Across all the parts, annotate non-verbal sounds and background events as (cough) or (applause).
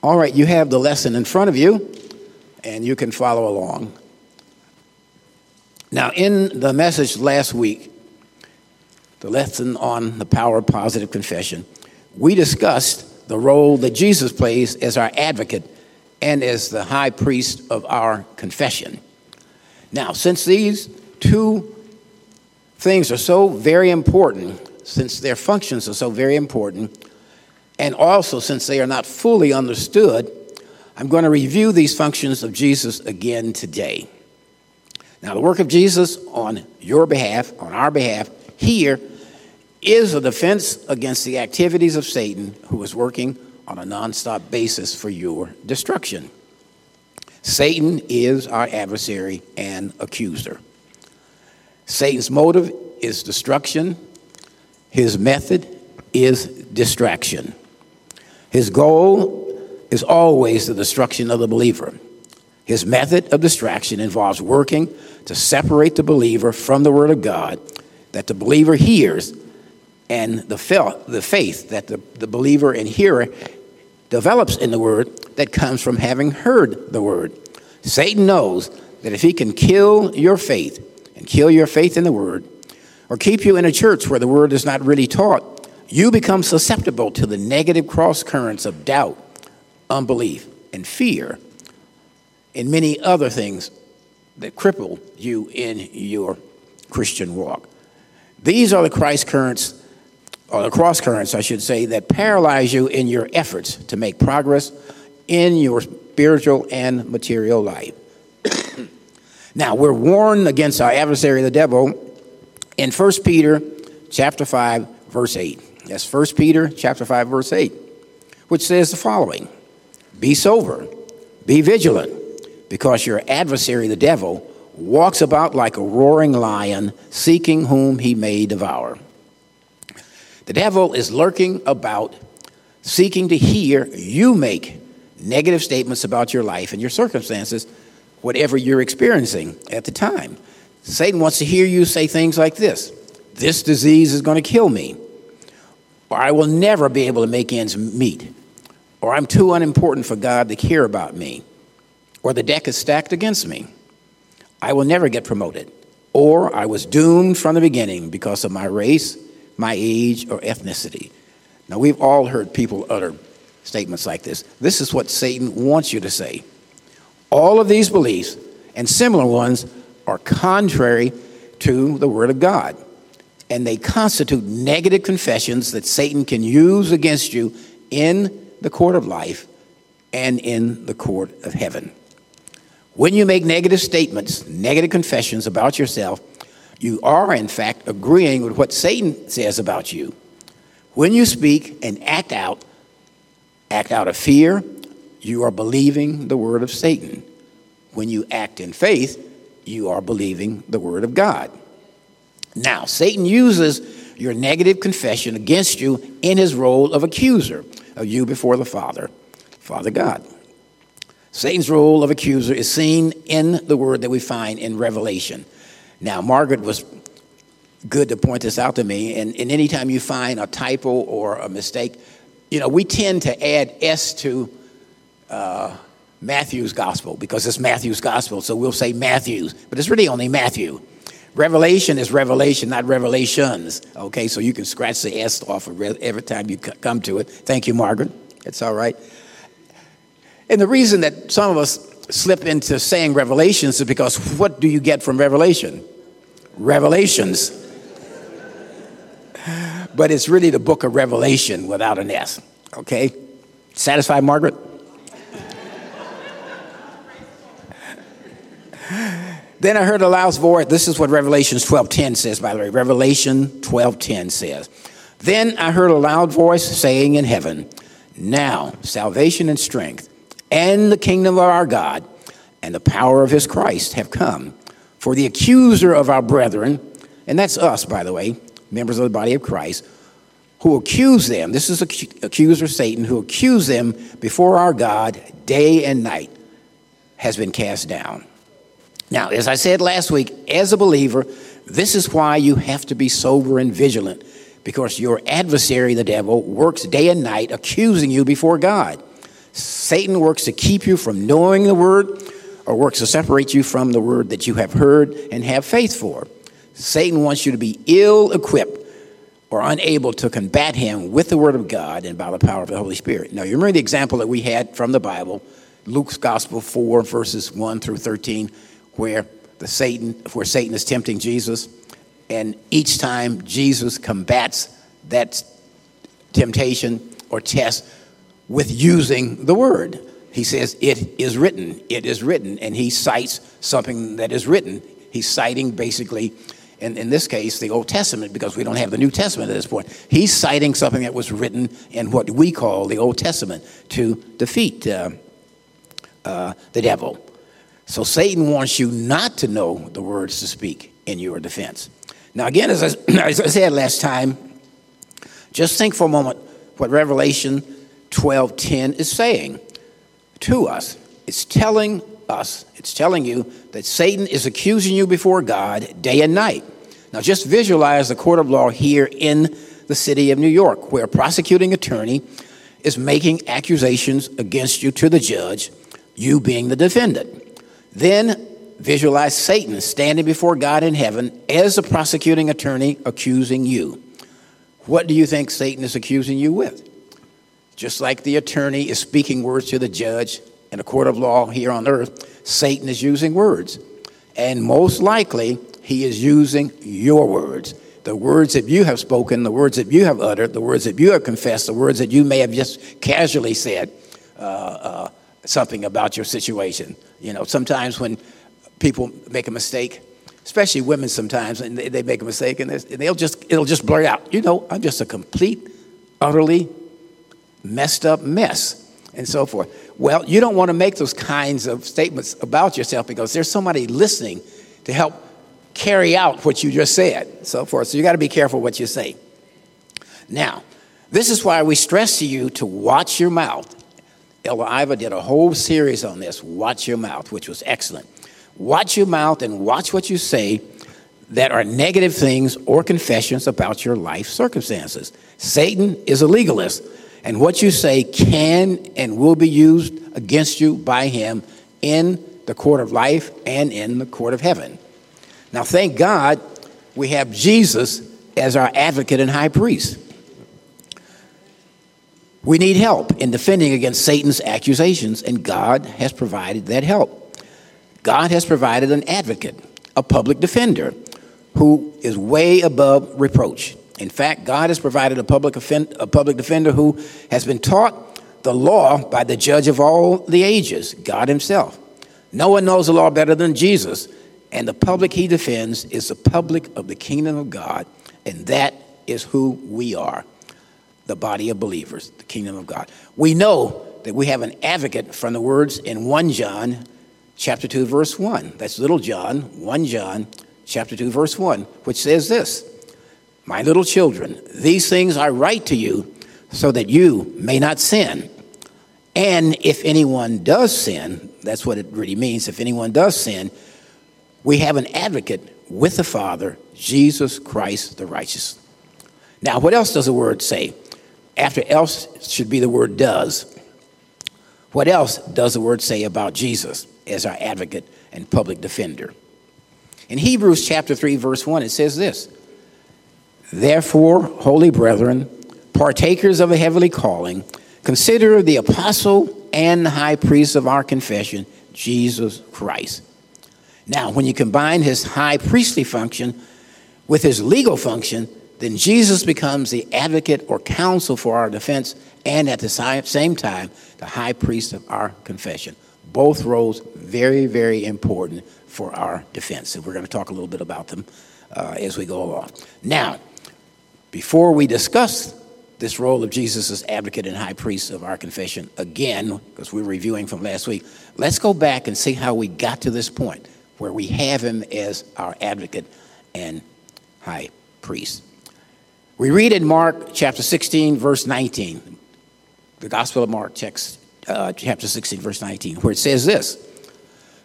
All right, you have the lesson in front of you, and you can follow along. Now, in the message last week, the lesson on the power of positive confession, we discussed the role that Jesus plays as our advocate and as the high priest of our confession. Now, since these two things are so very important, since their functions are so very important, and also since they are not fully understood, I'm going to review these functions of Jesus again today. Now, the work of Jesus on your behalf, on our behalf, here is a defense against the activities of Satan who is working on a nonstop basis for your destruction. Satan is our adversary and accuser. Satan's motive is destruction, his method is distraction. His goal is always the destruction of the believer. His method of distraction involves working to separate the believer from the Word of God that the believer hears and the, faith that the, the believer and hearer develops in the Word that comes from having heard the Word. Satan knows that if he can kill your faith and kill your faith in the Word, or keep you in a church where the Word is not really taught, you become susceptible to the negative cross currents of doubt, unbelief, and fear, and many other things that cripple you in your Christian walk. These are the Christ currents, or the cross currents, I should say, that paralyze you in your efforts to make progress in your spiritual and material life. (coughs) now, we're warned against our adversary, the devil, in 1 Peter chapter 5, verse 8. That's 1 Peter chapter 5 verse 8, which says the following: Be sober, be vigilant, because your adversary the devil walks about like a roaring lion, seeking whom he may devour. The devil is lurking about, seeking to hear you make negative statements about your life and your circumstances, whatever you're experiencing at the time. Satan wants to hear you say things like this This disease is going to kill me or I will never be able to make ends meet, or I'm too unimportant for God to care about me, or the deck is stacked against me. I will never get promoted, or I was doomed from the beginning because of my race, my age, or ethnicity. Now, we've all heard people utter statements like this. This is what Satan wants you to say. All of these beliefs and similar ones are contrary to the Word of God and they constitute negative confessions that Satan can use against you in the court of life and in the court of heaven. When you make negative statements, negative confessions about yourself, you are in fact agreeing with what Satan says about you. When you speak and act out, act out of fear, you are believing the word of Satan. When you act in faith, you are believing the word of God. Now, Satan uses your negative confession against you in his role of accuser of you before the Father, Father God. Satan's role of accuser is seen in the word that we find in Revelation. Now, Margaret was good to point this out to me, and, and anytime you find a typo or a mistake, you know, we tend to add S to uh, Matthew's gospel because it's Matthew's gospel, so we'll say Matthew's, but it's really only Matthew. Revelation is revelation, not revelations. Okay, so you can scratch the S off of every time you come to it. Thank you, Margaret. It's all right. And the reason that some of us slip into saying revelations is because what do you get from revelation? Revelations. But it's really the book of Revelation without an S. Okay? Satisfied, Margaret? Then I heard a loud voice. This is what Revelations 12:10 says, by the way. Revelation 12:10 says. Then I heard a loud voice saying in heaven, Now salvation and strength and the kingdom of our God and the power of his Christ have come. For the accuser of our brethren, and that's us, by the way, members of the body of Christ, who accuse them, this is accuser Satan, who accuse them before our God day and night, has been cast down. Now, as I said last week, as a believer, this is why you have to be sober and vigilant because your adversary, the devil, works day and night accusing you before God. Satan works to keep you from knowing the word or works to separate you from the word that you have heard and have faith for. Satan wants you to be ill equipped or unable to combat him with the word of God and by the power of the Holy Spirit. Now, you remember the example that we had from the Bible, Luke's Gospel 4, verses 1 through 13, where the Satan, where Satan is tempting Jesus, and each time Jesus combats that temptation or test with using the word. He says, It is written, it is written, and he cites something that is written. He's citing basically in, in this case, the Old Testament, because we don't have the New Testament at this point. He's citing something that was written in what we call the Old Testament to defeat uh, uh, the devil. So Satan wants you not to know the words to speak in your defense. Now, again, as I, (clears throat) as I said last time, just think for a moment what Revelation 12:10 is saying to us. It's telling us, it's telling you that Satan is accusing you before God day and night. Now, just visualize the court of law here in the city of New York, where a prosecuting attorney is making accusations against you to the judge, you being the defendant. Then visualize Satan standing before God in heaven as the prosecuting attorney accusing you. What do you think Satan is accusing you with? Just like the attorney is speaking words to the judge in a court of law here on earth, Satan is using words. And most likely, he is using your words. The words that you have spoken, the words that you have uttered, the words that you have confessed, the words that you may have just casually said uh, uh, something about your situation. You know, sometimes when people make a mistake, especially women sometimes, and they, make a mistake and they'll just, it'll just blurt out, you know, I'm just a complete, utterly messed up mess and so forth. Well, you don't want to make those kinds of statements about yourself because there's somebody listening to help carry out what you just said, so forth. So you got to be careful what you say. Now, this is why we stress to you to watch your mouth. Elder Iva did a whole series on this, Watch Your Mouth, which was excellent. Watch your mouth and watch what you say that are negative things or confessions about your life circumstances. Satan is a legalist and what you say can and will be used against you by him in the court of life and in the court of heaven. Now, thank God we have Jesus as our advocate and high priest. We need help in defending against Satan's accusations, and God has provided that help. God has provided an advocate, a public defender, who is way above reproach. In fact, God has provided a public, offend, a public defender who has been taught the law by the judge of all the ages, God Himself. No one knows the law better than Jesus, and the public He defends is the public of the kingdom of God, and that is who we are the body of believers, the kingdom of God. We know that we have an advocate from the words in 1 John chapter 2 verse 1. That's little John, 1 John chapter 2 verse 1, which says this: my little children, these things I write to you so that you may not sin. And if anyone does sin, that's what it really means. If anyone does sin, we have an advocate with the Father, Jesus Christ the righteous. Now, what else does the word say? After else should be the word does. What else does the word say about Jesus as our advocate and public defender? In Hebrews chapter 3, verse 1, it says this Therefore, holy brethren, partakers of a heavenly calling, consider the apostle and high priest of our confession, Jesus Christ. Now, when you combine his high priestly function with his legal function, then Jesus becomes the advocate or counsel for our defense and at the same time, the high priest of our confession. Both roles very, very important for our defense. And we're going to talk a little bit about them uh, as we go along. Now, before we discuss this role of Jesus as advocate and high priest of our confession again, because we're reviewing from last week, let's go back and see how we got to this point where we have him as our advocate and high priest. We read in Mark chapter 16, verse 19, the Gospel of Mark, checks, uh, chapter 16, verse 19, where it says this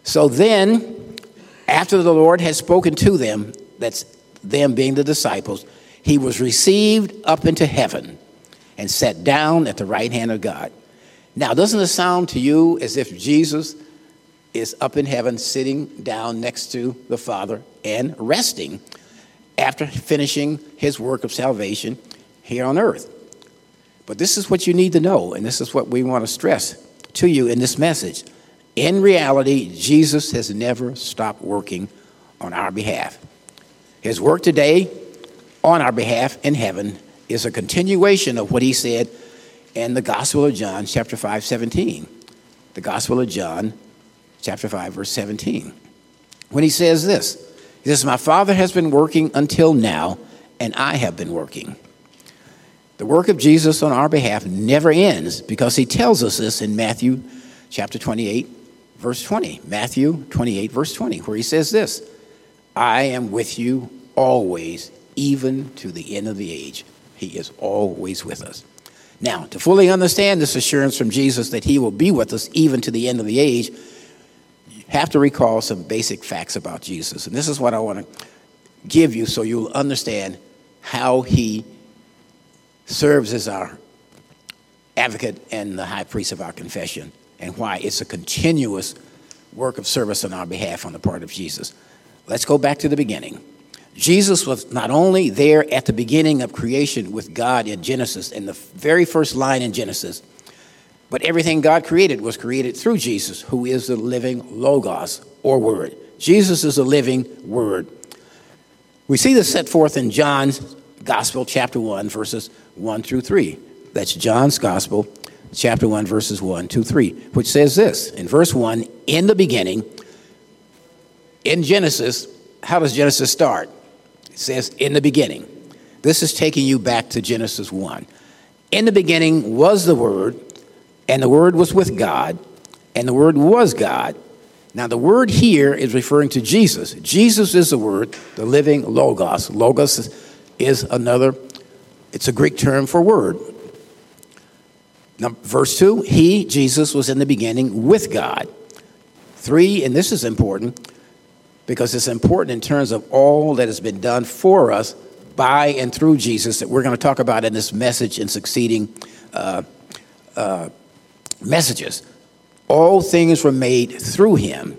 So then, after the Lord had spoken to them, that's them being the disciples, he was received up into heaven and sat down at the right hand of God. Now, doesn't it sound to you as if Jesus is up in heaven, sitting down next to the Father and resting after finishing his work of salvation here on earth? But this is what you need to know, and this is what we want to stress to you in this message. In reality, Jesus has never stopped working on our behalf. His work today on our behalf in heaven is a continuation of what he said in the Gospel of John, chapter 5, 17. The Gospel of John, chapter 5, verse 17. When he says this, he says, My Father has been working until now, and I have been working. The work of Jesus on our behalf never ends because he tells us this in Matthew chapter 28, verse 20. Matthew 28, verse 20, where he says this I am with you always, even to the end of the age. He is always with us. Now, to fully understand this assurance from Jesus that he will be with us even to the end of the age, have to recall some basic facts about Jesus. And this is what I want to give you so you'll understand how he serves as our advocate and the high priest of our confession and why it's a continuous work of service on our behalf on the part of Jesus. Let's go back to the beginning. Jesus was not only there at the beginning of creation with God in Genesis, in the very first line in Genesis, but everything God created was created through Jesus, who is the living Logos or Word. Jesus is a living Word. We see this set forth in John's Gospel, chapter 1, verses 1 through 3. That's John's Gospel, chapter 1, verses 1 to 3, which says this in verse 1 In the beginning, in Genesis, how does Genesis start? It says, in the beginning. This is taking you back to Genesis 1. In the beginning was the Word, and the Word was with God, and the Word was God. Now, the word here is referring to Jesus. Jesus is the Word, the living Logos. Logos is another, it's a Greek term for word. Now, verse 2 He, Jesus, was in the beginning with God. Three, and this is important, because it's important in terms of all that has been done for us by and through Jesus that we're going to talk about in this message and succeeding uh, uh, messages. All things were made through him,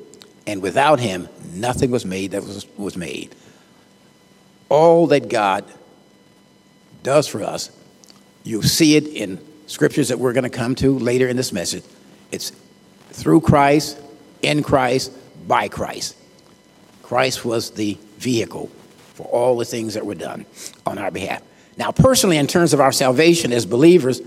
and without him, nothing was made that was, was made. All that God does for us, you see it in scriptures that we're going to come to later in this message. It's through Christ, in Christ, by Christ. Christ was the vehicle for all the things that were done on our behalf. Now, personally, in terms of our salvation as believers,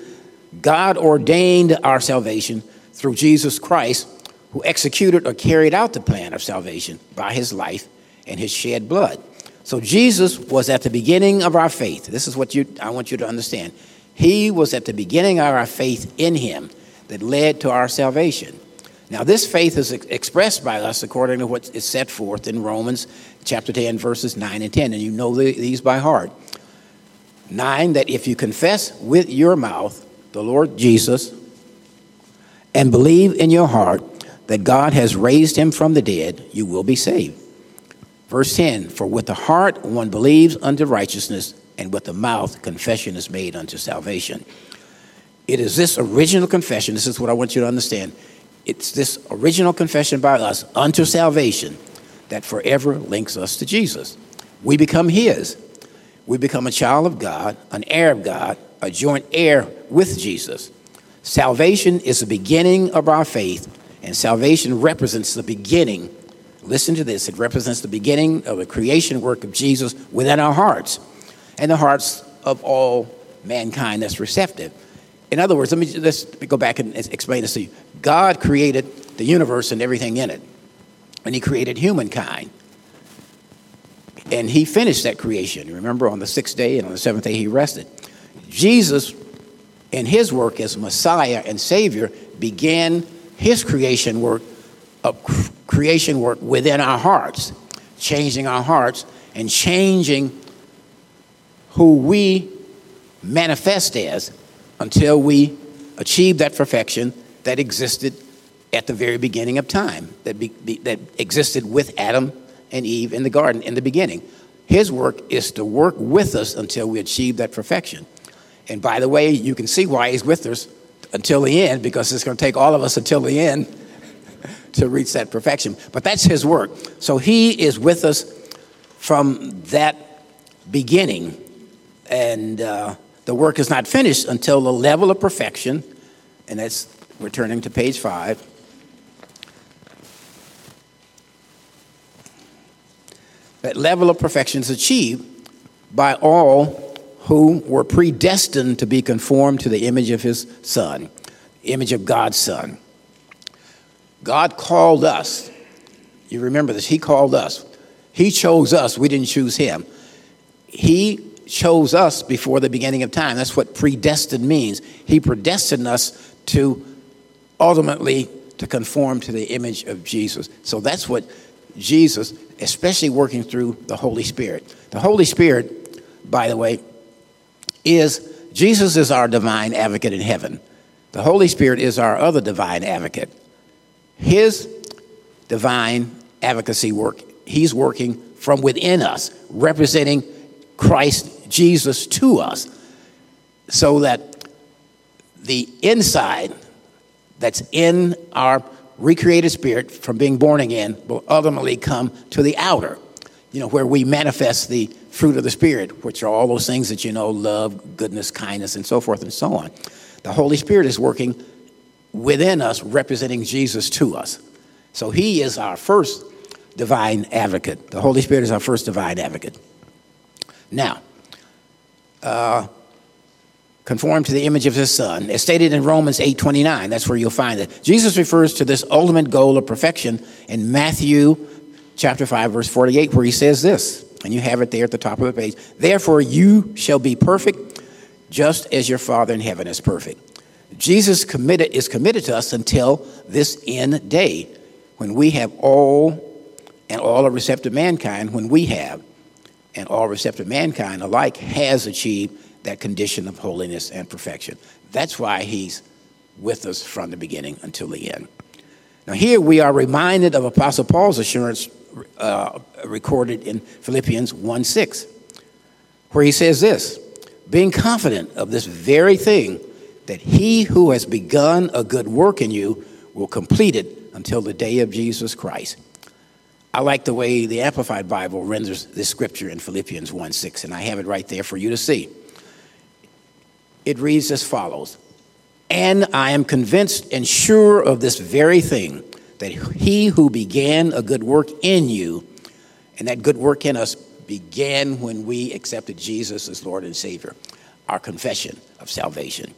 God ordained our salvation through Jesus Christ, who executed or carried out the plan of salvation by his life and his shed blood. So Jesus was at the beginning of our faith. This is what you, I want you to understand. He was at the beginning of our faith in him that led to our salvation. Now, this faith is ex- expressed by us according to what is set forth in Romans chapter 10, verses 9 and 10, and you know the, these by heart. 9, that if you confess with your mouth the Lord Jesus and believe in your heart that God has raised him from the dead, you will be saved. Verse 10 For with the heart one believes unto righteousness, and with the mouth confession is made unto salvation. It is this original confession, this is what I want you to understand it's this original confession by us unto salvation that forever links us to Jesus. We become His. We become a child of God, an heir of God, a joint heir with Jesus. Salvation is the beginning of our faith, and salvation represents the beginning. Listen to this it represents the beginning of the creation work of Jesus within our hearts and the hearts of all mankind that's receptive. In other words, let me let's go back and explain this to you. God created the universe and everything in it, and He created humankind. And He finished that creation. Remember, on the sixth day and on the seventh day, He rested. Jesus, in His work as Messiah and Savior, began His creation work of creation work within our hearts, changing our hearts and changing who we manifest as until we achieve that perfection that existed at the very beginning of time, that, be, be, that existed with Adam and Eve in the garden in the beginning. His work is to work with us until we achieve that perfection. And by the way, you can see why he's with us until the end because it's going to take all of us until the end (laughs) to reach that perfection. But that's His work. So He is with us from that beginning. And uh, the work is not finished until the level of perfection, and that's, we're turning to page five. That level of perfection is achieved by all who were predestined to be conformed to the image of his son, image of God's son. God called us. You remember this. He called us. He chose us. We didn't choose him. He chose us before the beginning of time. That's what predestined means. He predestined us to ultimately to conform to the image of Jesus. So that's what Jesus, especially working through the Holy Spirit. The Holy Spirit, by the way, is Jesus is our divine advocate in heaven. The Holy Spirit is our other divine advocate. His divine advocacy work, he's working from within us, representing Christ Jesus to us, so that the inside that's in our recreated spirit from being born again will ultimately come to the outer, you know, where we manifest the fruit of the Spirit, which are all those things that you know love, goodness, kindness, and so forth and so on. The Holy Spirit is working within us, representing Jesus to us. So He is our first divine advocate. The Holy Spirit is our first divine advocate. Now, uh, conform to the image of his son as stated in romans 8.29 that's where you'll find it jesus refers to this ultimate goal of perfection in matthew chapter 5 verse 48 where he says this and you have it there at the top of the page. Therefore, you shall be perfect, just as your Father in heaven is perfect. Jesus committed, is committed to us until this end day, when we have all and all of receptive mankind, when we have and all receptive mankind alike has achieved that condition of holiness and perfection. That's why he's with us from the beginning until the end. Now, here we are reminded of Apostle Paul's assurance uh, recorded in Philippians 1 6, where he says this being confident of this very thing, that he who has begun a good work in you will complete it until the day of Jesus Christ. I like the way the Amplified Bible renders this scripture in Philippians 1 6, and I have it right there for you to see. It reads as follows And I am convinced and sure of this very thing that he who began a good work in you, and that good work in us began when we accepted Jesus as Lord and Savior, our confession of salvation.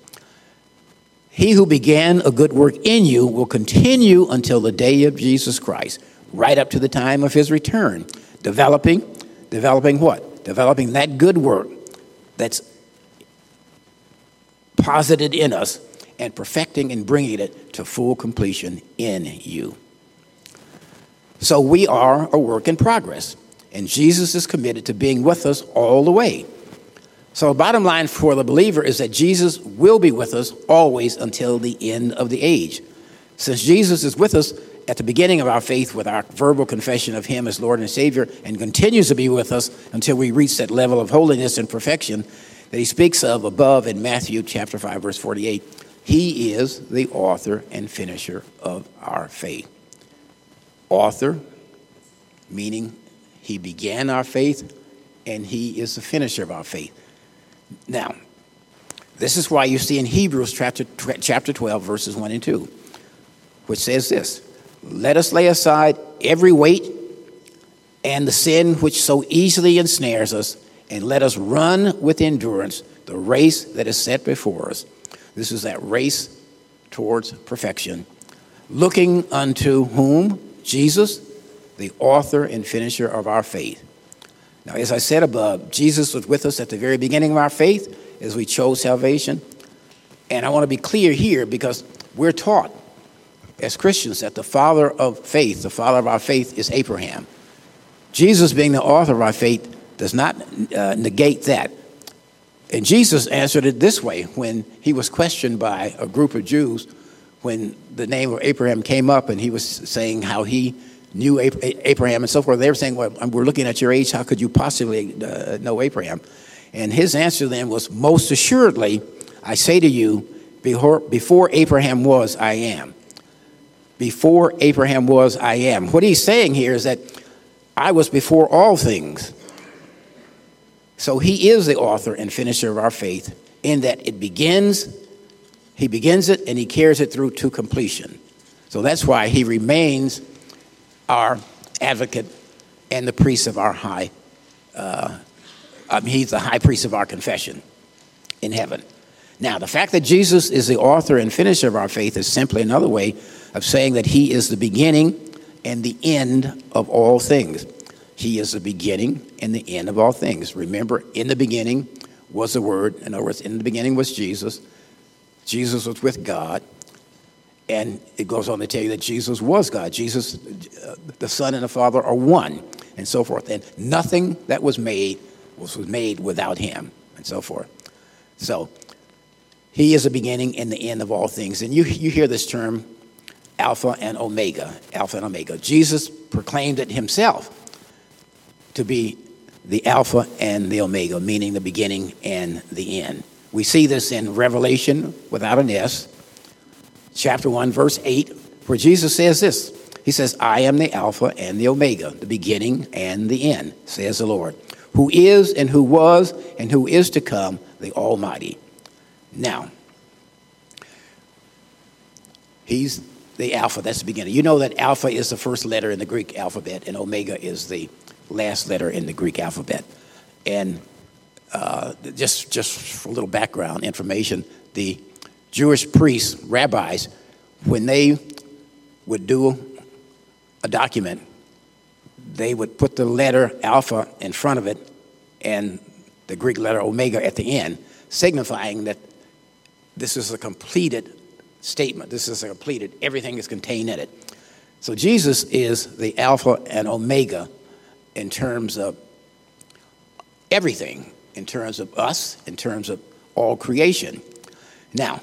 He who began a good work in you will continue until the day of Jesus Christ, right up to the time of his return, developing, developing what? Developing that good work that's posited in us and perfecting and bringing it to full completion in you. So we are a work in progress, and Jesus is committed to being with us all the way. So, bottom line for the believer is that Jesus will be with us always until the end of the age. Since Jesus is with us at the beginning of our faith with our verbal confession of Him as Lord and Savior, and continues to be with us until we reach that level of holiness and perfection that He speaks of above in Matthew chapter 5, verse 48, he is the author and finisher of our faith. Author, meaning he began our faith and he is the finisher of our faith. Now, this is why you see in Hebrews chapter, chapter 12, verses 1 and 2, which says this Let us lay aside every weight and the sin which so easily ensnares us, and let us run with endurance the race that is set before us this is that race towards perfection. Looking unto whom? Jesus, the author and finisher of our faith. Now, as I said above, Jesus was with us at the very beginning of our faith as we chose salvation. And I want to be clear here because we're taught as Christians that the father of faith, the father of our faith, is Abraham. Jesus, being the author of our faith, does not uh, negate that. And Jesus answered it this way when he was questioned by a group of Jews when the name of Abraham came up and he was saying how he knew Abraham and so forth. They were saying, Well, we're looking at your age. How could you possibly uh, know Abraham? And his answer then was, Most assuredly, I say to you, Before, before Abraham was, I am. Before Abraham was, I am. What he's saying here is that I was before all things. So he is the author and finisher of our faith in that it begins, he begins it and he carries it through to completion. So that's why he remains our advocate and the priest of our high, uh, I mean, he's the high priest of our confession in heaven. Now, the fact that Jesus is the author and finisher of our faith is simply another way of saying that he is the beginning and the end of all things. He is the beginning and the end of all things. Remember, in the beginning was the Word. In other words, in the beginning was Jesus. Jesus was with God. And it goes on to tell you that Jesus was God. Jesus, uh, the Son and the Father are one, and so forth. And nothing that was made was, was made without him, and so forth. So, he is the beginning and the end of all things. And you, you hear this term, Alpha and Omega. Alpha and Omega. Jesus proclaimed it himself to be the Alpha and the Omega, meaning the beginning and the end. We see this in Revelation without an S, chapter 1, verse 8, where Jesus says this He says, I am the Alpha and the Omega, the beginning and the end, says the Lord, who is and who was and who is to come, the Almighty. Now, He's the Alpha, that's the beginning. You know that Alpha is the first letter in the Greek alphabet, and Omega is the last letter in the Greek alphabet. And uh, just, just for a little background information, the Jewish priests, rabbis, when they would do a document, they would put the letter alpha in front of it and the Greek letter omega at the end, signifying that this is a completed statement. This is a completed, everything is contained in it. So Jesus is the alpha and omega in terms of everything, in terms of us, in terms of all creation. Now,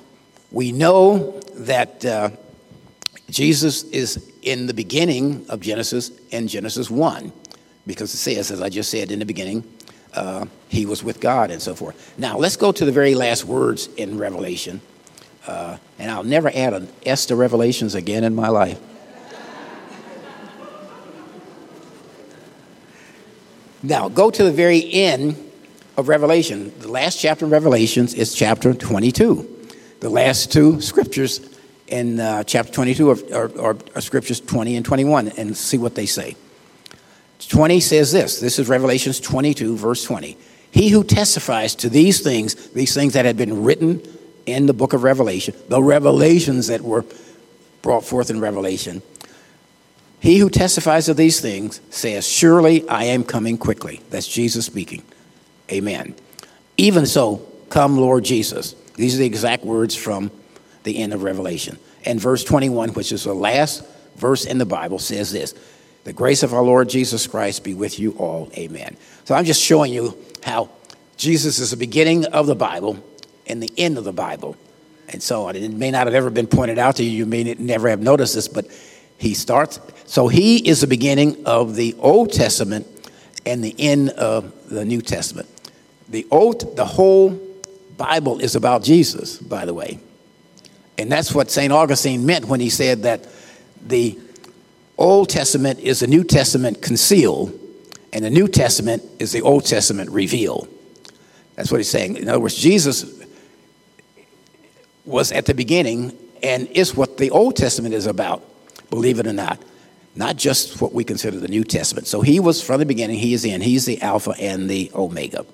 we know that uh, Jesus is in the beginning of Genesis in Genesis 1, because it says, as I just said in the beginning, uh, he was with God and so forth. Now, let's go to the very last words in Revelation. Uh, and I'll never add an S to Revelations again in my life. Now, go to the very end of Revelation. The last chapter of Revelations is chapter 22. The last two scriptures in uh, chapter 22 are, are, are, scriptures 20 and 21, and see what they say. 20 says this this is Revelations 22, verse 20. He who testifies to these things, these things that had been written in the book of Revelation, the revelations that were brought forth in Revelation, he who testifies of these things says, Surely I am coming quickly. That's Jesus speaking. Amen. Even so, come, Lord Jesus. These are the exact words from the end of Revelation. And verse 21, which is the last verse in the Bible, says this The grace of our Lord Jesus Christ be with you all. Amen. So I'm just showing you how Jesus is the beginning of the Bible and the end of the Bible. And so on. it may not have ever been pointed out to you, you may never have noticed this, but he starts. So he is the beginning of the Old Testament and the end of the New Testament. The old, the whole Bible is about Jesus, by the way. And that's what St. Augustine meant when he said that the Old Testament is the New Testament concealed, and the New Testament is the Old Testament revealed. That's what he's saying. In other words, Jesus was at the beginning and is what the Old Testament is about, believe it or not. Not just what we consider the New Testament. So he was from the beginning, he is in, he's the Alpha and the Omega.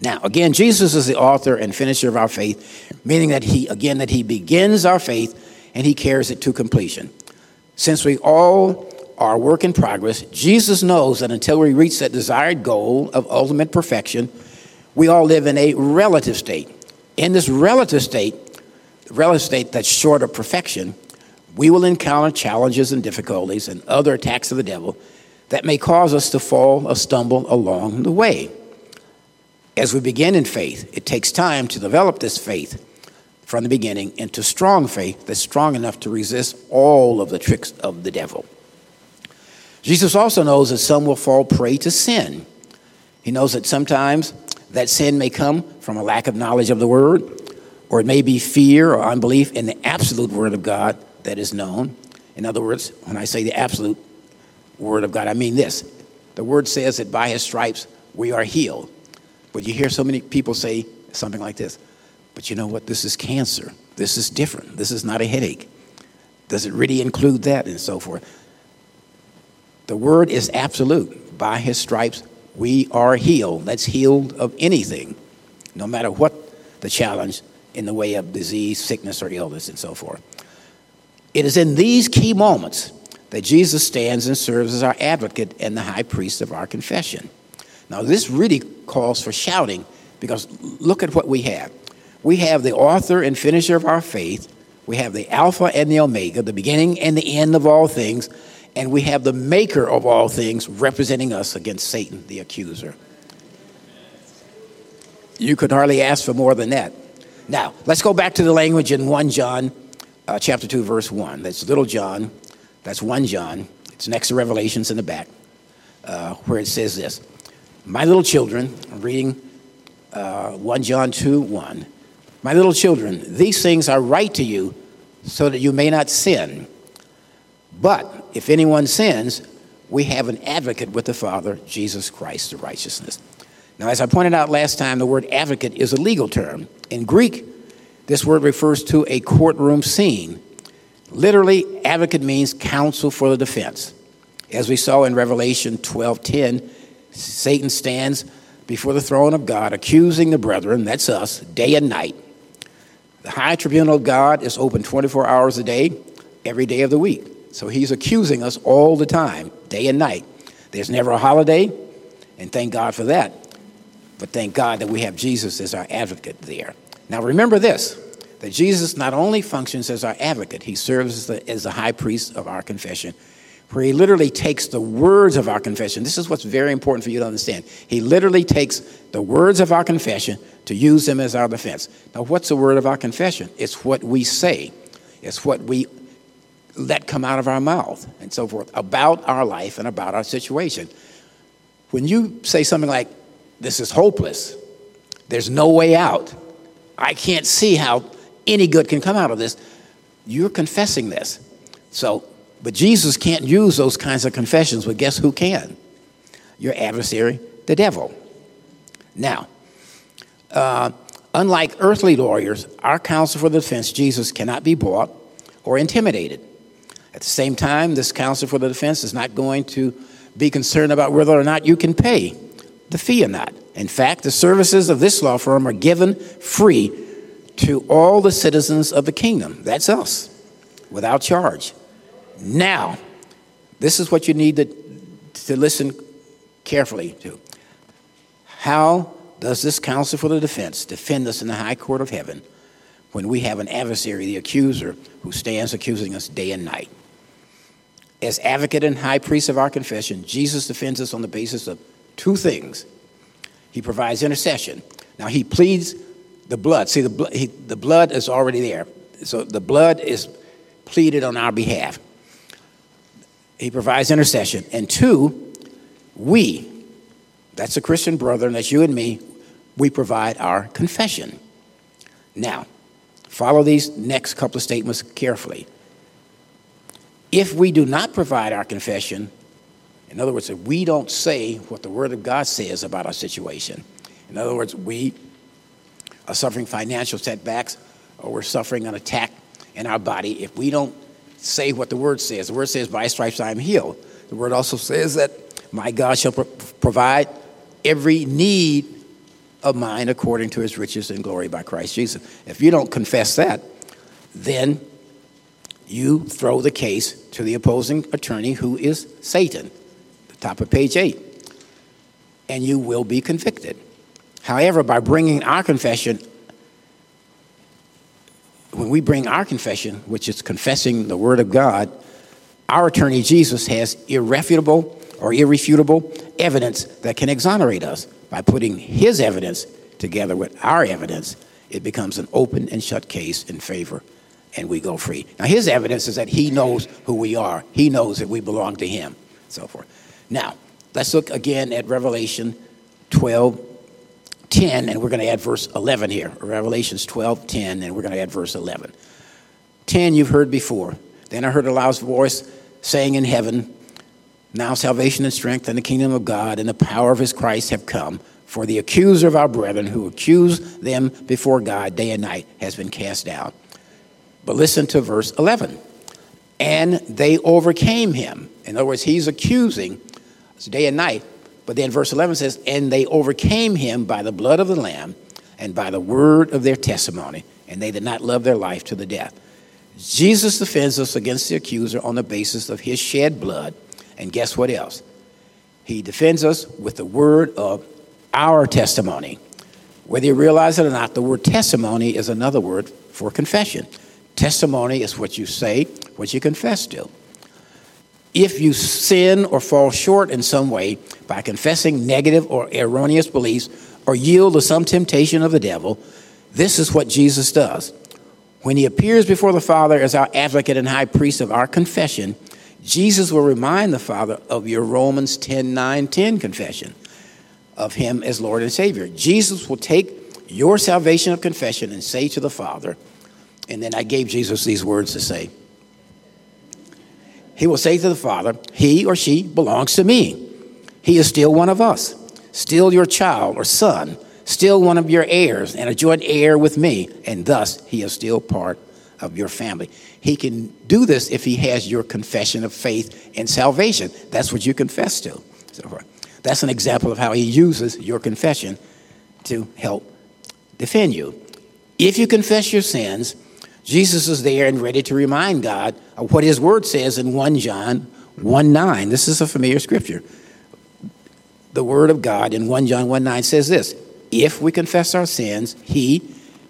Now, again, Jesus is the author and finisher of our faith, meaning that he, again, that he begins our faith and he carries it to completion. Since we all are work in progress, Jesus knows that until we reach that desired goal of ultimate perfection, we all live in a relative state. In this relative state, relative state that's short of perfection, we will encounter challenges and difficulties and other attacks of the devil that may cause us to fall or stumble along the way as we begin in faith, it takes time to develop this faith from the beginning into strong faith that's strong enough to resist all of the tricks of the devil. Jesus also knows that some will fall prey to sin. He knows that sometimes that sin may come from a lack of knowledge of the word, or it may be fear or unbelief in the absolute Word of God that is known. In other words, when I say the absolute Word of God, I mean this. The Word says that by His stripes we are healed. But you hear so many people say something like this But you know what? This is cancer. This is different. This is not a headache. Does it really include that? And so forth. The Word is absolute. By His stripes we are healed. That's healed of anything, no matter what the challenge in the way of disease, sickness, or illness, and so forth. It is in these key moments that Jesus stands and serves as our advocate and the high priest of our confession. Now, this really calls for shouting because look at what we have. We have the author and finisher of our faith, we have the Alpha and the Omega, the beginning and the end of all things, and we have the maker of all things representing us against Satan, the accuser. You could hardly ask for more than that. Now, let's go back to the language in 1 John uh, chapter 2 verse 1. That's little John. That's 1 John. It's next to Revelations in the back, uh, where it says this. My little children, I'm reading uh, 1 John 2 1. My little children, these things are right to you so that you may not sin. But if anyone sins, we have an advocate with the Father, Jesus Christ, the righteousness. Now, as I pointed out last time, the word advocate is a legal term. In Greek, this word refers to a courtroom scene. Literally, advocate means counsel for the defense. As we saw in Revelation 12:10, Satan stands before the throne of God accusing the brethren, that's us, day and night. The high tribunal of God is open 24 hours a day, every day of the week. So he's accusing us all the time, day and night. There's never a holiday, and thank God for that. But thank God that we have Jesus as our advocate there. Now remember this that Jesus not only functions as our advocate, he serves as the, as the high priest of our confession, where he literally takes the words of our confession. This is what's very important for you to understand. He literally takes the words of our confession to use them as our defense. Now, what's the word of our confession? It's what we say, it's what we let come out of our mouth and so forth about our life and about our situation. When you say something like, This is hopeless, there's no way out, I can't see how any good can come out of this, you're confessing this. So, but Jesus can't use those kinds of confessions, but guess who can? Your adversary, the devil. Now, uh, unlike earthly lawyers, our counsel for the defense, Jesus, cannot be bought or intimidated. At the same time, this counsel for the defense is not going to be concerned about whether or not you can pay the fee or not. In fact, the services of this law firm are given free to all the citizens of the kingdom. That's us, without charge. Now, this is what you need to, to listen carefully to. How does this counsel for the defense defend us in the high court of heaven when we have an adversary, the accuser, who stands accusing us day and night? As advocate and high priest of our confession, Jesus defends us on the basis of two things. He provides intercession. Now, he pleads the blood. See, the, bl- he, the blood is already there. So the blood is pleaded on our behalf. He provides intercession. And two, we, that's a Christian brother, and that's you and me, we provide our confession. Now, follow these next couple of statements carefully. If we do not provide our confession, in other words, if we don't say what the Word of God says about our situation, in other words, we are suffering financial setbacks or we're suffering an attack in our body, if we don't say what the Word says, the Word says, By stripes I am healed. The Word also says that my God shall pro- provide every need of mine according to his riches and glory by Christ Jesus. If you don't confess that, then you throw the case to the opposing attorney, who is Satan, top of page 8, and you will be convicted. However, by bringing our confession, when we bring our confession, which is confessing the Word of God, our attorney Jesus has irrefutable or irrefutable evidence that can exonerate us. By putting his evidence together with our evidence, it becomes an open and shut case in favor and we go free. Now, his evidence is that he knows who we are, he knows that we belong to him, so forth. Now, let's look again at Revelation 12 10, and we're going to add verse 11 here. Revelations 12, 10, and we're going to add verse 11. 10 you've heard before. Then I heard a loud voice saying in heaven, Now salvation and strength and the kingdom of God and the power of his Christ have come. For the accuser of our brethren who accuse them before God day and night has been cast down. But listen to verse 11. And they overcame him. In other words, he's accusing day and night. But then verse 11 says, And they overcame him by the blood of the Lamb and by the word of their testimony, and they did not love their life to the death. Jesus defends us against the accuser on the basis of his shed blood. And guess what else? He defends us with the word of our testimony. Whether you realize it or not, the word testimony is another word for confession. Testimony is what you say, what you confess to. If you sin or fall short in some way by confessing negative or erroneous beliefs or yield to some temptation of the devil, this is what Jesus does. When he appears before the Father as our advocate and high priest of our confession, Jesus will remind the Father of your Romans 10 9 10 confession of him as Lord and Savior. Jesus will take your salvation of confession and say to the Father, and then I gave Jesus these words to say. He will say to the Father, He or she belongs to me. He is still one of us, still your child or son still one of your heirs and a joint heir with me, and thus he is still part of your family. He can do this if he has your confession of faith and salvation. That's what you confess to. So that's an example of how he uses your confession to help defend you. If you confess your sins, Jesus is there and ready to remind God of what his word says in 1 John 1 9. This is a familiar scripture. The word of God in 1 John 1 9 says this if we confess our sins, He,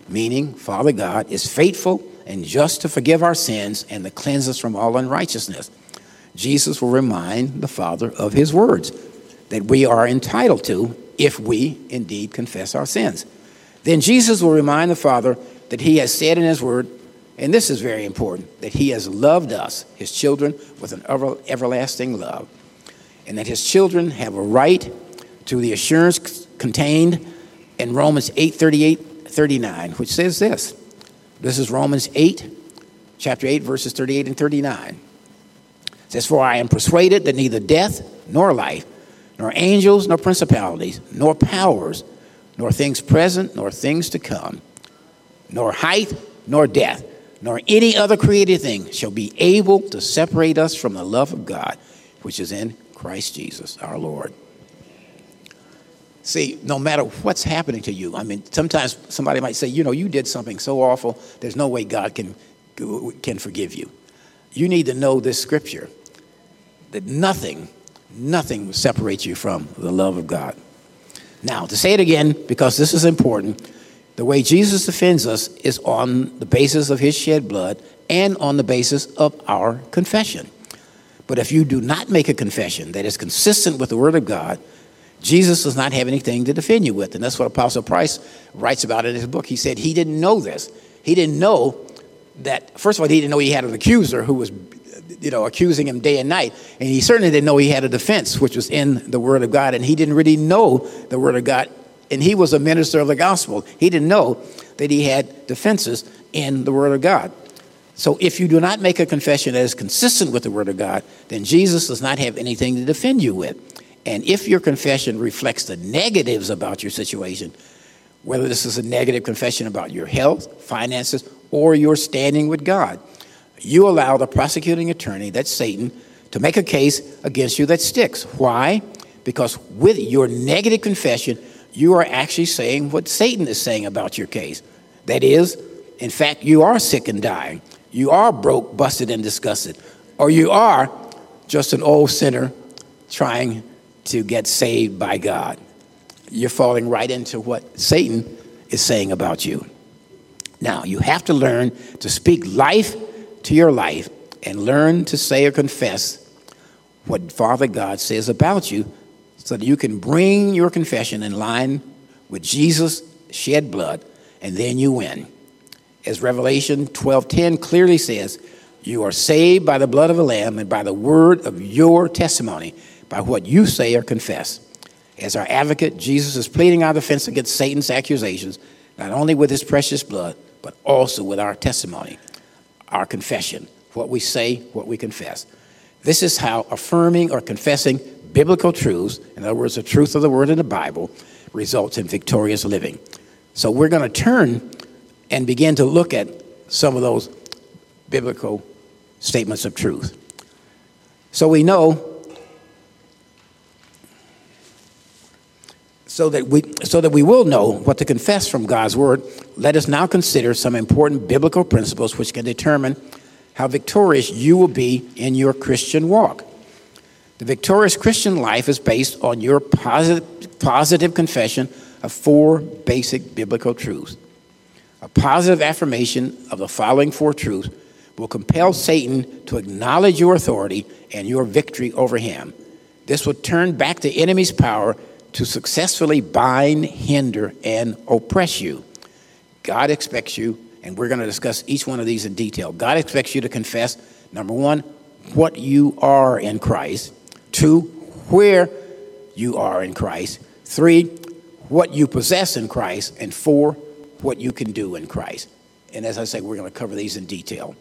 meaning Father God, is faithful and just to forgive our sins and to cleanse us from all unrighteousness. Jesus will remind the Father of His words that we are entitled to if we indeed confess our sins. Then Jesus will remind the Father that He has said in His word, and this is very important, that He has loved us, His children, with an ever, everlasting love, and that His children have a right to the assurance contained in Romans 8 38, 39, which says this. This is Romans 8, chapter 8, verses 38 and 39. It says, For I am persuaded that neither death nor life, nor angels nor principalities, nor powers, nor things present, nor things to come, nor height, nor depth, nor any other created thing shall be able to separate us from the love of God, which is in Christ Jesus our Lord. See, no matter what's happening to you, I mean, sometimes somebody might say, you know, you did something so awful, there's no way God can, can forgive you. You need to know this scripture that nothing, nothing separates you from the love of God. Now, to say it again, because this is important, the way Jesus defends us is on the basis of his shed blood and on the basis of our confession. But if you do not make a confession that is consistent with the Word of God, Jesus does not have anything to defend you with. And that's what Apostle Price writes about in his book. He said he didn't know this. He didn't know that, first of all, he didn't know he had an accuser who was, you know, accusing him day and night. And he certainly didn't know he had a defense, which was in the Word of God. And he didn't really know the Word of God. And he was a minister of the gospel. He didn't know that he had defenses in the Word of God. So if you do not make a confession that is consistent with the Word of God, then Jesus does not have anything to defend you with. And if your confession reflects the negatives about your situation, whether this is a negative confession about your health, finances, or your standing with God, you allow the prosecuting attorney, that's Satan, to make a case against you that sticks. Why? Because with your negative confession, you are actually saying what Satan is saying about your case. That is, in fact, you are sick and dying. You are broke, busted, and disgusted. Or you are just an old sinner trying to get saved by God. You're falling right into what Satan is saying about you. Now, you have to learn to speak life to your life and learn to say or confess what Father God says about you so that you can bring your confession in line with Jesus' shed blood, and then you win. As Revelation 12:10 clearly says, you are saved by the blood of the Lamb and by the word of your testimony by what you say or confess. As our advocate, Jesus is pleading our defense against Satan's accusations, not only with his precious blood, but also with our testimony, our confession, what we say, what we confess. This is how affirming or confessing biblical truths, in other words, the truth of the word in the Bible, results in victorious living. So we're going to turn and begin to look at some of those biblical statements of truth. So we know so that we so that we will know what to confess from God's word, let us now consider some important biblical principles which can determine how victorious you will be in your Christian walk. The victorious Christian life is based on your positive, positive confession of four basic biblical truths. A positive affirmation of the following four truths will compel Satan to acknowledge your authority and your victory over him. This will turn back the enemy's power to successfully bind, hinder, and oppress you. God expects you, and we're going to discuss each one of these in detail. God expects you to confess, number one, what you are in Christ, two, where you are in Christ, three, what you possess in Christ, and four, what you can do in Christ. And as I say, we're going to cover these in detail.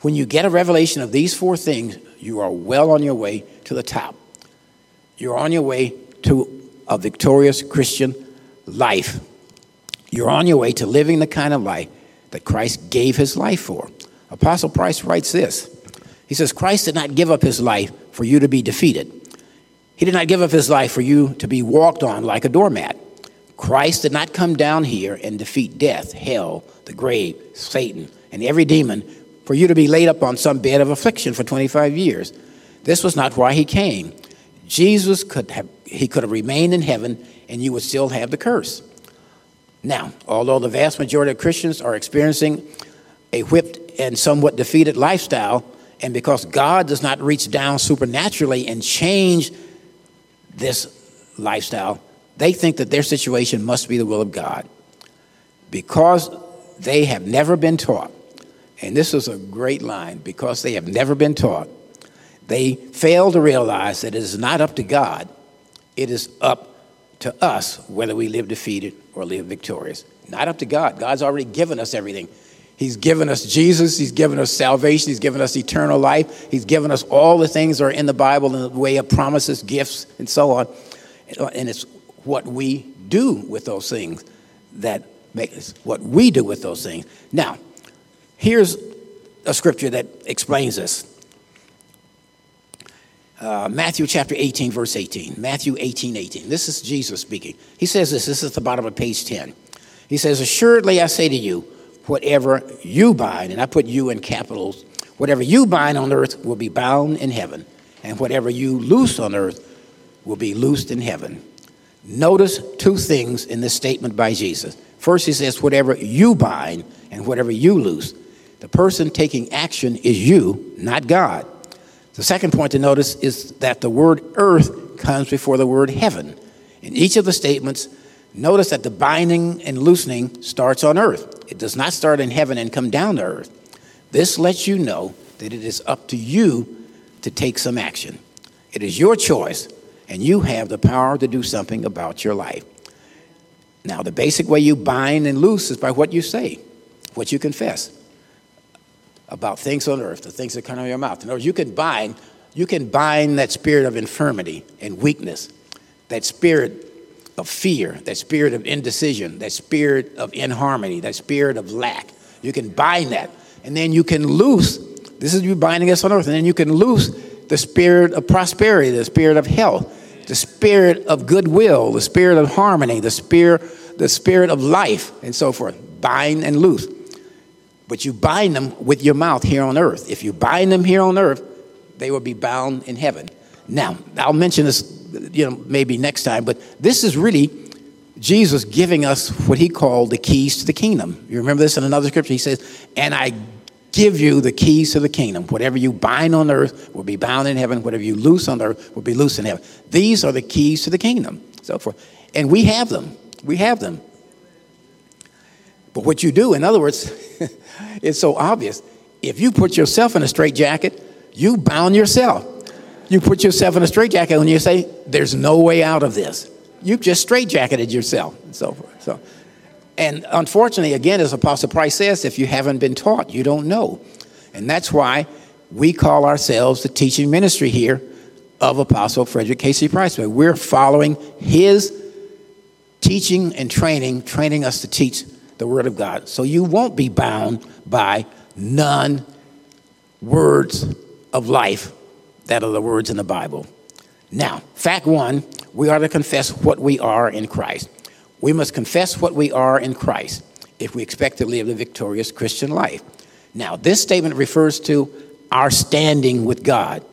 When you get a revelation of these four things, you are well on your way to the top. You're on your way to a victorious Christian life. You're on your way to living the kind of life that Christ gave his life for. Apostle Price writes this He says, Christ did not give up his life for you to be defeated, he did not give up his life for you to be walked on like a doormat. Christ did not come down here and defeat death, hell, the grave, Satan, and every demon for you to be laid up on some bed of affliction for 25 years. This was not why he came. Jesus could have he could have remained in heaven and you would still have the curse. Now, although the vast majority of Christians are experiencing a whipped and somewhat defeated lifestyle, and because God does not reach down supernaturally and change this lifestyle, they think that their situation must be the will of God. Because they have never been taught and this is a great line because they have never been taught. They fail to realize that it is not up to God, it is up to us whether we live defeated or live victorious. Not up to God. God's already given us everything. He's given us Jesus. He's given us salvation. He's given us eternal life. He's given us all the things that are in the Bible in the way of promises, gifts, and so on. And it's what we do with those things that makes what we do with those things. Now, Here's a scripture that explains this. Uh, Matthew chapter 18, verse 18. Matthew 18, 18. This is Jesus speaking. He says this, this is the bottom of page 10. He says, Assuredly I say to you, whatever you bind, and I put you in capitals, whatever you bind on earth will be bound in heaven, and whatever you loose on earth will be loosed in heaven. Notice two things in this statement by Jesus. First, he says, Whatever you bind and whatever you loose the person taking action is you, not God. The second point to notice is that the word earth comes before the word heaven. In each of the statements, notice that the binding and loosening starts on earth. It does not start in heaven and come down to earth. This lets you know that it is up to you to take some action. It is your choice, and you have the power to do something about your life. Now, the basic way you bind and loose is by what you say, what you confess about things on earth, the things that come out of your mouth. In other words, you can bind, you can bind that spirit of infirmity and weakness, that spirit of fear, that spirit of indecision, that spirit of inharmony, that spirit of lack. You can bind that. And then you can loose, this is you binding us on earth, and then you can loose the spirit of prosperity, the spirit of health, the spirit of goodwill, the spirit of harmony, the spirit, the spirit of life, and so forth. Bind and loose but you bind them with your mouth here on earth. If you bind them here on earth, they will be bound in heaven. Now, I'll mention this, you know, maybe next time, but this is really Jesus giving us what he called the keys to the kingdom. You remember this in another scripture? He says, And I give you the keys to the kingdom. Whatever you bind on earth will be bound in heaven. Whatever you loose on earth will be loose in heaven. These are the keys to the kingdom. So forth. And we have them. We have them. But what you do, in other words, (laughs) it's so obvious. If you put yourself in a straitjacket, you bound yourself. You put yourself in a straitjacket and you say, There's no way out of this. You've just straitjacketed yourself. And so forth. So, and unfortunately, again, as Apostle Price says, if you haven't been taught, you don't know. And that's why we call ourselves the teaching ministry here of Apostle Frederick K.C. Price. We're following his teaching and training, training us to teach the Word of God. So you won't be bound by none words of life that are the words in the Bible. Now, fact one, we are to confess what we are in Christ. We must confess what we are in Christ if we expect to live the victorious Christian life. Now, this statement refers to our standing with God.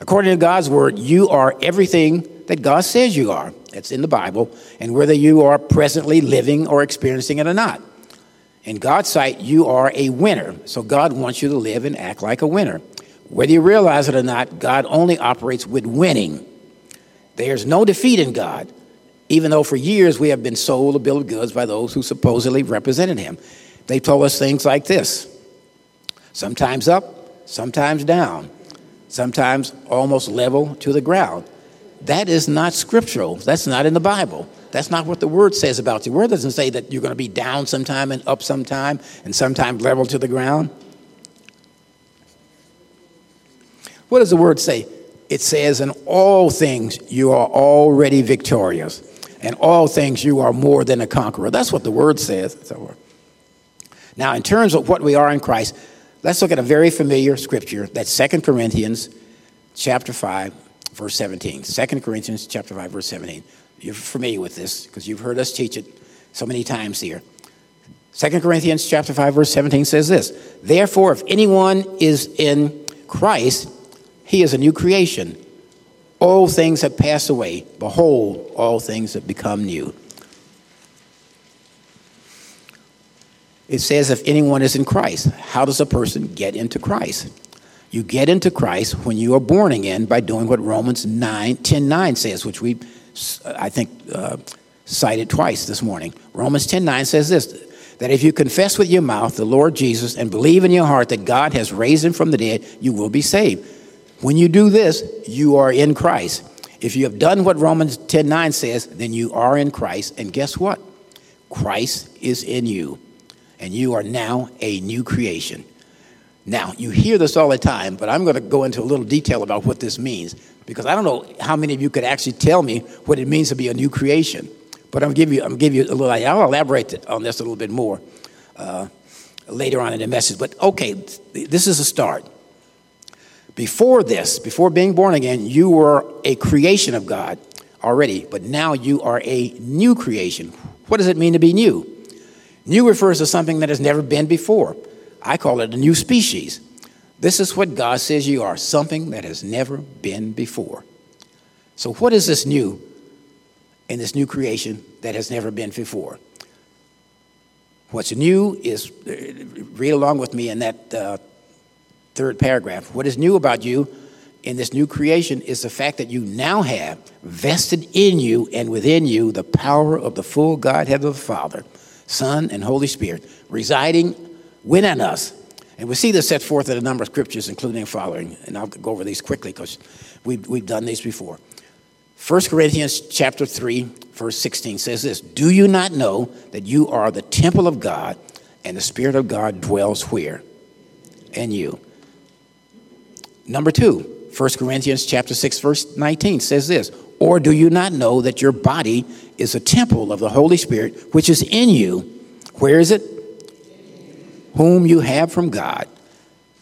According to God's word, you are everything that God says you are. That's in the Bible, and whether you are presently living or experiencing it or not. In God's sight, you are a winner. So God wants you to live and act like a winner. Whether you realize it or not, God only operates with winning. There's no defeat in God, even though for years we have been sold a bill of goods by those who supposedly represented Him. They told us things like this sometimes up, sometimes down, sometimes almost level to the ground. That is not scriptural. That's not in the Bible. That's not what the word says about you. The word doesn't say that you're going to be down sometime and up sometime and sometime level to the ground. What does the word say? It says, In all things you are already victorious. In all things you are more than a conqueror. That's what the word says. Now, in terms of what we are in Christ, let's look at a very familiar scripture. That's 2 Corinthians chapter 5, verse 17. 2 Corinthians chapter 5, verse 17. You're familiar with this because you've heard us teach it so many times here. 2 Corinthians chapter 5 verse 17 says this, "Therefore if anyone is in Christ, he is a new creation. All things have passed away; behold, all things have become new." It says if anyone is in Christ, how does a person get into Christ? You get into Christ when you are born again by doing what Romans 9, 10 9 says, which we, I think, uh, cited twice this morning. Romans 10 9 says this that if you confess with your mouth the Lord Jesus and believe in your heart that God has raised him from the dead, you will be saved. When you do this, you are in Christ. If you have done what Romans 10 9 says, then you are in Christ. And guess what? Christ is in you, and you are now a new creation. Now, you hear this all the time, but I'm going to go into a little detail about what this means because I don't know how many of you could actually tell me what it means to be a new creation. But I'll give you, I'll give you a little, I'll elaborate on this a little bit more uh, later on in the message. But okay, this is a start. Before this, before being born again, you were a creation of God already, but now you are a new creation. What does it mean to be new? New refers to something that has never been before. I call it a new species. This is what God says you are something that has never been before. So, what is this new in this new creation that has never been before? What's new is, read along with me in that uh, third paragraph. What is new about you in this new creation is the fact that you now have vested in you and within you the power of the full Godhead of the Father, Son, and Holy Spirit, residing within us. And we see this set forth in a number of scriptures, including following. And I'll go over these quickly because we've, we've done these before. 1 Corinthians chapter 3, verse 16 says this Do you not know that you are the temple of God and the Spirit of God dwells where? In you. Number two, 1 Corinthians chapter 6, verse 19 says this Or do you not know that your body is a temple of the Holy Spirit which is in you? Where is it? whom you have from God.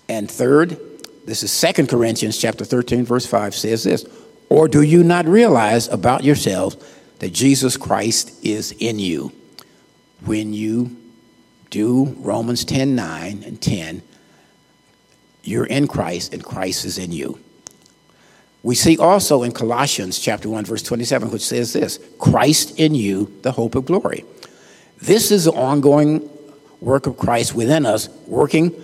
And third, this is Second Corinthians chapter 13 verse 5 says this, or do you not realize about yourselves that Jesus Christ is in you? When you do Romans 10 9 and 10, you're in Christ and Christ is in you. We see also in Colossians chapter 1 verse 27 which says this, Christ in you, the hope of glory. This is the ongoing work of Christ within us, working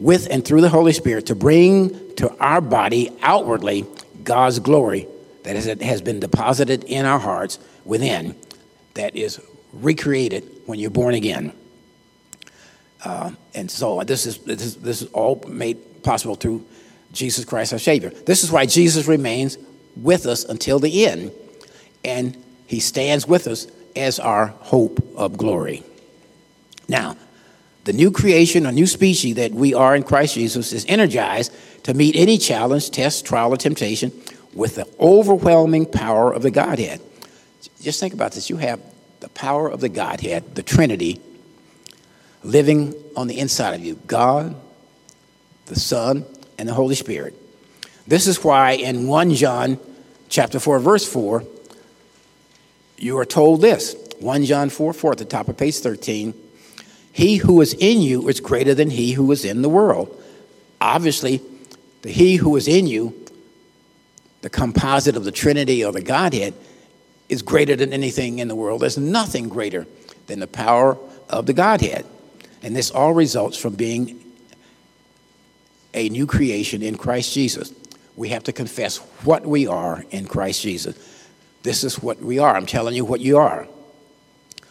with and through the Holy Spirit to bring to our body outwardly God's glory that has been deposited in our hearts within, that is recreated when you're born again. Uh, and so this is, this is, this is all made possible through Jesus Christ our Savior. This is why Jesus remains with us until the end, and he stands with us as our hope of glory. Now, the new creation, a new species that we are in Christ Jesus, is energized to meet any challenge, test, trial, or temptation with the overwhelming power of the Godhead. Just think about this. You have the power of the Godhead, the Trinity, living on the inside of you God, the Son, and the Holy Spirit. This is why in 1 John chapter 4, verse 4, you are told this 1 John 4 4 at the top of page 13. He who is in you is greater than he who is in the world. Obviously, the he who is in you, the composite of the Trinity or the Godhead, is greater than anything in the world. There's nothing greater than the power of the Godhead. And this all results from being a new creation in Christ Jesus. We have to confess what we are in Christ Jesus. This is what we are. I'm telling you what you are.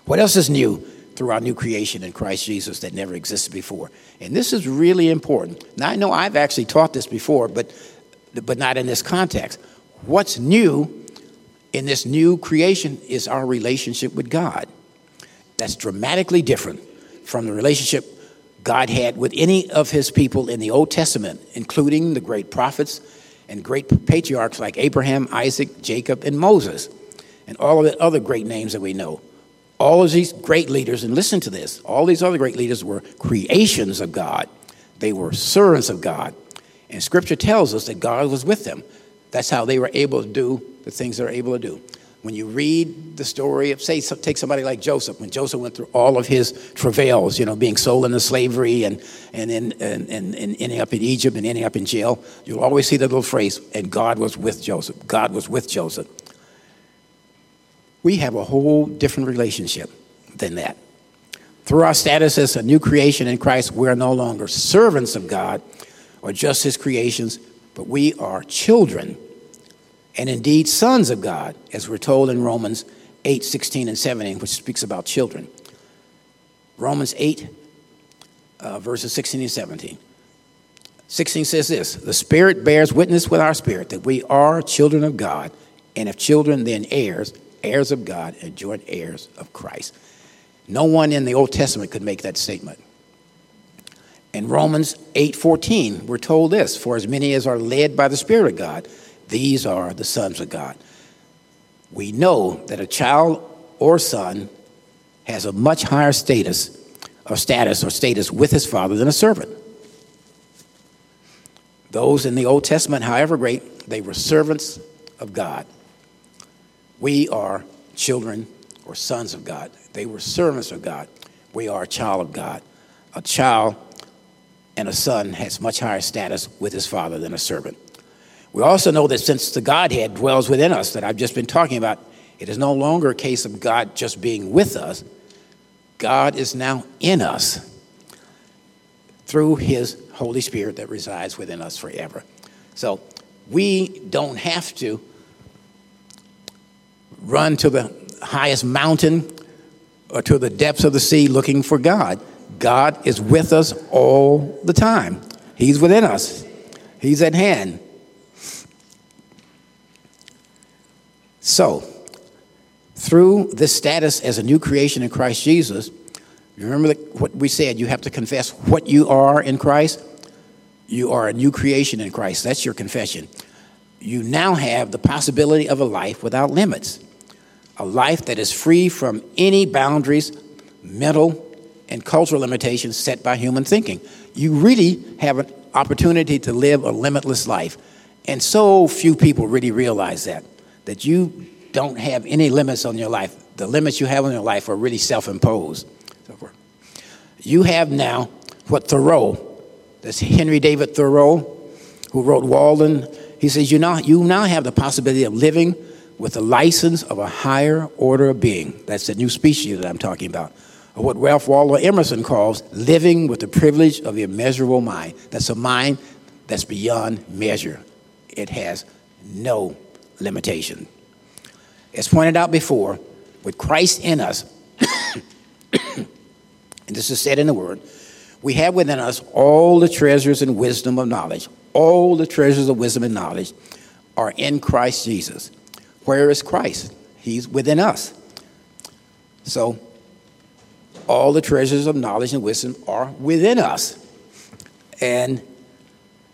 What else is new through our new creation in Christ Jesus that never existed before? And this is really important. Now, I know I've actually taught this before, but, but not in this context. What's new in this new creation is our relationship with God. That's dramatically different from the relationship God had with any of his people in the Old Testament, including the great prophets and great patriarchs like Abraham, Isaac, Jacob, and Moses, and all of the other great names that we know. All of these great leaders, and listen to this, all these other great leaders were creations of God. They were servants of God. And scripture tells us that God was with them. That's how they were able to do the things they're able to do. When you read the story of, say, take somebody like Joseph, when Joseph went through all of his travails, you know, being sold into slavery and, and, in, and, and, and ending up in Egypt and ending up in jail, you'll always see the little phrase, and God was with Joseph. God was with Joseph. We have a whole different relationship than that. Through our status as a new creation in Christ, we're no longer servants of God or just his creations, but we are children and indeed sons of God, as we're told in Romans 8 16 and 17, which speaks about children. Romans 8, uh, verses 16 and 17. 16 says this The Spirit bears witness with our spirit that we are children of God, and if children, then heirs, heirs of God, and joint heirs of Christ. No one in the Old Testament could make that statement. In Romans 8:14, we're told this, for as many as are led by the Spirit of God, these are the sons of God. We know that a child or son has a much higher status or status or status with his father than a servant. Those in the Old Testament, however great, they were servants of God. We are children or sons of God. They were servants of God. We are a child of God. A child and a son has much higher status with his father than a servant. We also know that since the Godhead dwells within us, that I've just been talking about, it is no longer a case of God just being with us. God is now in us through his Holy Spirit that resides within us forever. So we don't have to run to the highest mountain or to the depths of the sea looking for God. God is with us all the time. He's within us, He's at hand. So, through this status as a new creation in Christ Jesus, remember what we said? You have to confess what you are in Christ. You are a new creation in Christ. That's your confession. You now have the possibility of a life without limits, a life that is free from any boundaries, mental and cultural limitations set by human thinking. You really have an opportunity to live a limitless life. And so few people really realize that that you don't have any limits on your life. The limits you have on your life are really self imposed. You have now what Thoreau, this Henry David Thoreau, who wrote Walden, he says, you now, you now have the possibility of living with the license of a higher order of being. That's the new species that I'm talking about. Or what Ralph Waldo Emerson calls living with the privilege of the immeasurable mind. That's a mind that's beyond measure. It has no limitation. As pointed out before, with Christ in us, (coughs) and this is said in the Word, we have within us all the treasures and wisdom of knowledge. all the treasures of wisdom and knowledge are in Christ Jesus. Where is Christ? He's within us. So, all the treasures of knowledge and wisdom are within us. And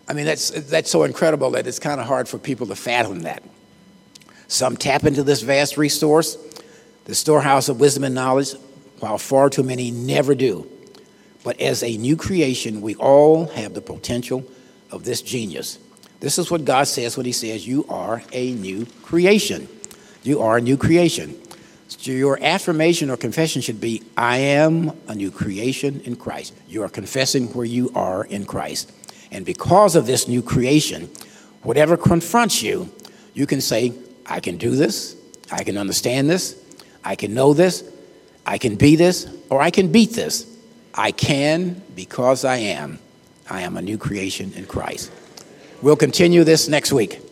I mean, that's, that's so incredible that it's kind of hard for people to fathom that. Some tap into this vast resource, the storehouse of wisdom and knowledge, while far too many never do. But as a new creation, we all have the potential of this genius. This is what God says when He says, You are a new creation. You are a new creation. So your affirmation or confession should be, I am a new creation in Christ. You are confessing where you are in Christ. And because of this new creation, whatever confronts you, you can say, I can do this, I can understand this, I can know this, I can be this, or I can beat this. I can because I am. I am a new creation in Christ. We'll continue this next week.